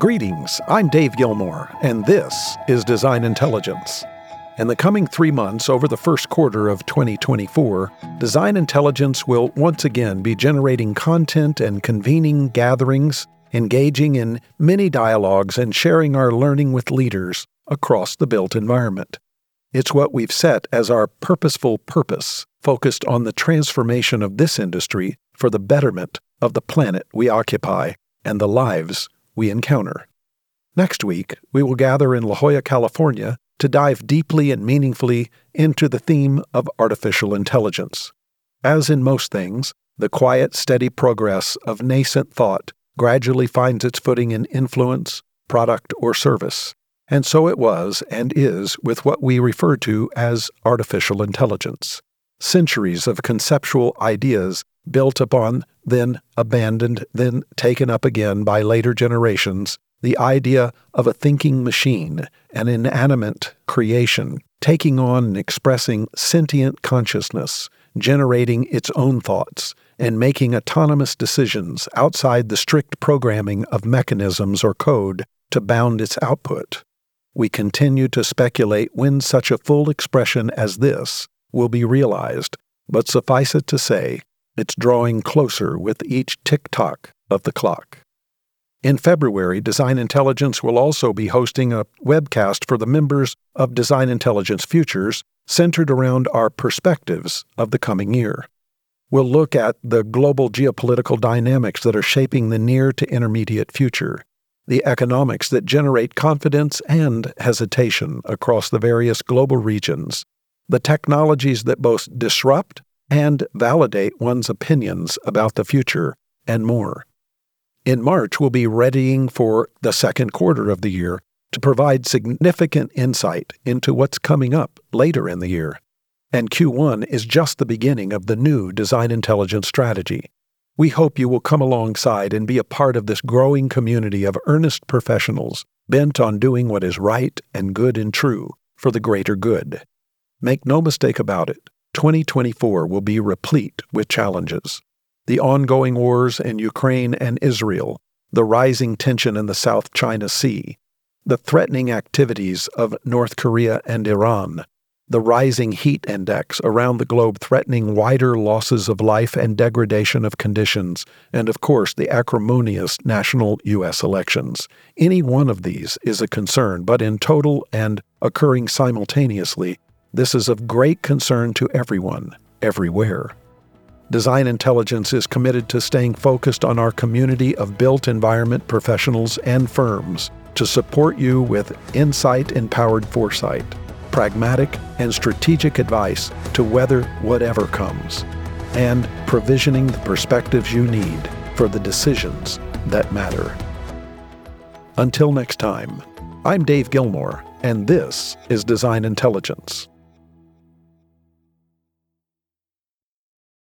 Greetings, I'm Dave Gilmore, and this is Design Intelligence. In the coming three months over the first quarter of 2024, Design Intelligence will once again be generating content and convening gatherings, engaging in many dialogues, and sharing our learning with leaders across the built environment. It's what we've set as our purposeful purpose, focused on the transformation of this industry for the betterment of the planet we occupy and the lives we encounter. Next week, we will gather in La Jolla, California to dive deeply and meaningfully into the theme of artificial intelligence. As in most things, the quiet, steady progress of nascent thought gradually finds its footing in influence, product, or service. And so it was and is with what we refer to as artificial intelligence. Centuries of conceptual ideas built upon, then abandoned, then taken up again by later generations, the idea of a thinking machine, an inanimate creation, taking on and expressing sentient consciousness, generating its own thoughts, and making autonomous decisions outside the strict programming of mechanisms or code to bound its output. We continue to speculate when such a full expression as this will be realized, but suffice it to say, it's drawing closer with each tick tock of the clock. In February, Design Intelligence will also be hosting a webcast for the members of Design Intelligence Futures centered around our perspectives of the coming year. We'll look at the global geopolitical dynamics that are shaping the near to intermediate future, the economics that generate confidence and hesitation across the various global regions, the technologies that both disrupt and validate one's opinions about the future, and more. In March, we'll be readying for the second quarter of the year to provide significant insight into what's coming up later in the year. And Q1 is just the beginning of the new design intelligence strategy. We hope you will come alongside and be a part of this growing community of earnest professionals bent on doing what is right and good and true for the greater good. Make no mistake about it, 2024 will be replete with challenges. The ongoing wars in Ukraine and Israel, the rising tension in the South China Sea, the threatening activities of North Korea and Iran, the rising heat index around the globe threatening wider losses of life and degradation of conditions, and of course the acrimonious national U.S. elections. Any one of these is a concern, but in total and occurring simultaneously, this is of great concern to everyone, everywhere. Design Intelligence is committed to staying focused on our community of built environment professionals and firms to support you with insight empowered foresight, pragmatic and strategic advice to weather whatever comes, and provisioning the perspectives you need for the decisions that matter. Until next time, I'm Dave Gilmore, and this is Design Intelligence.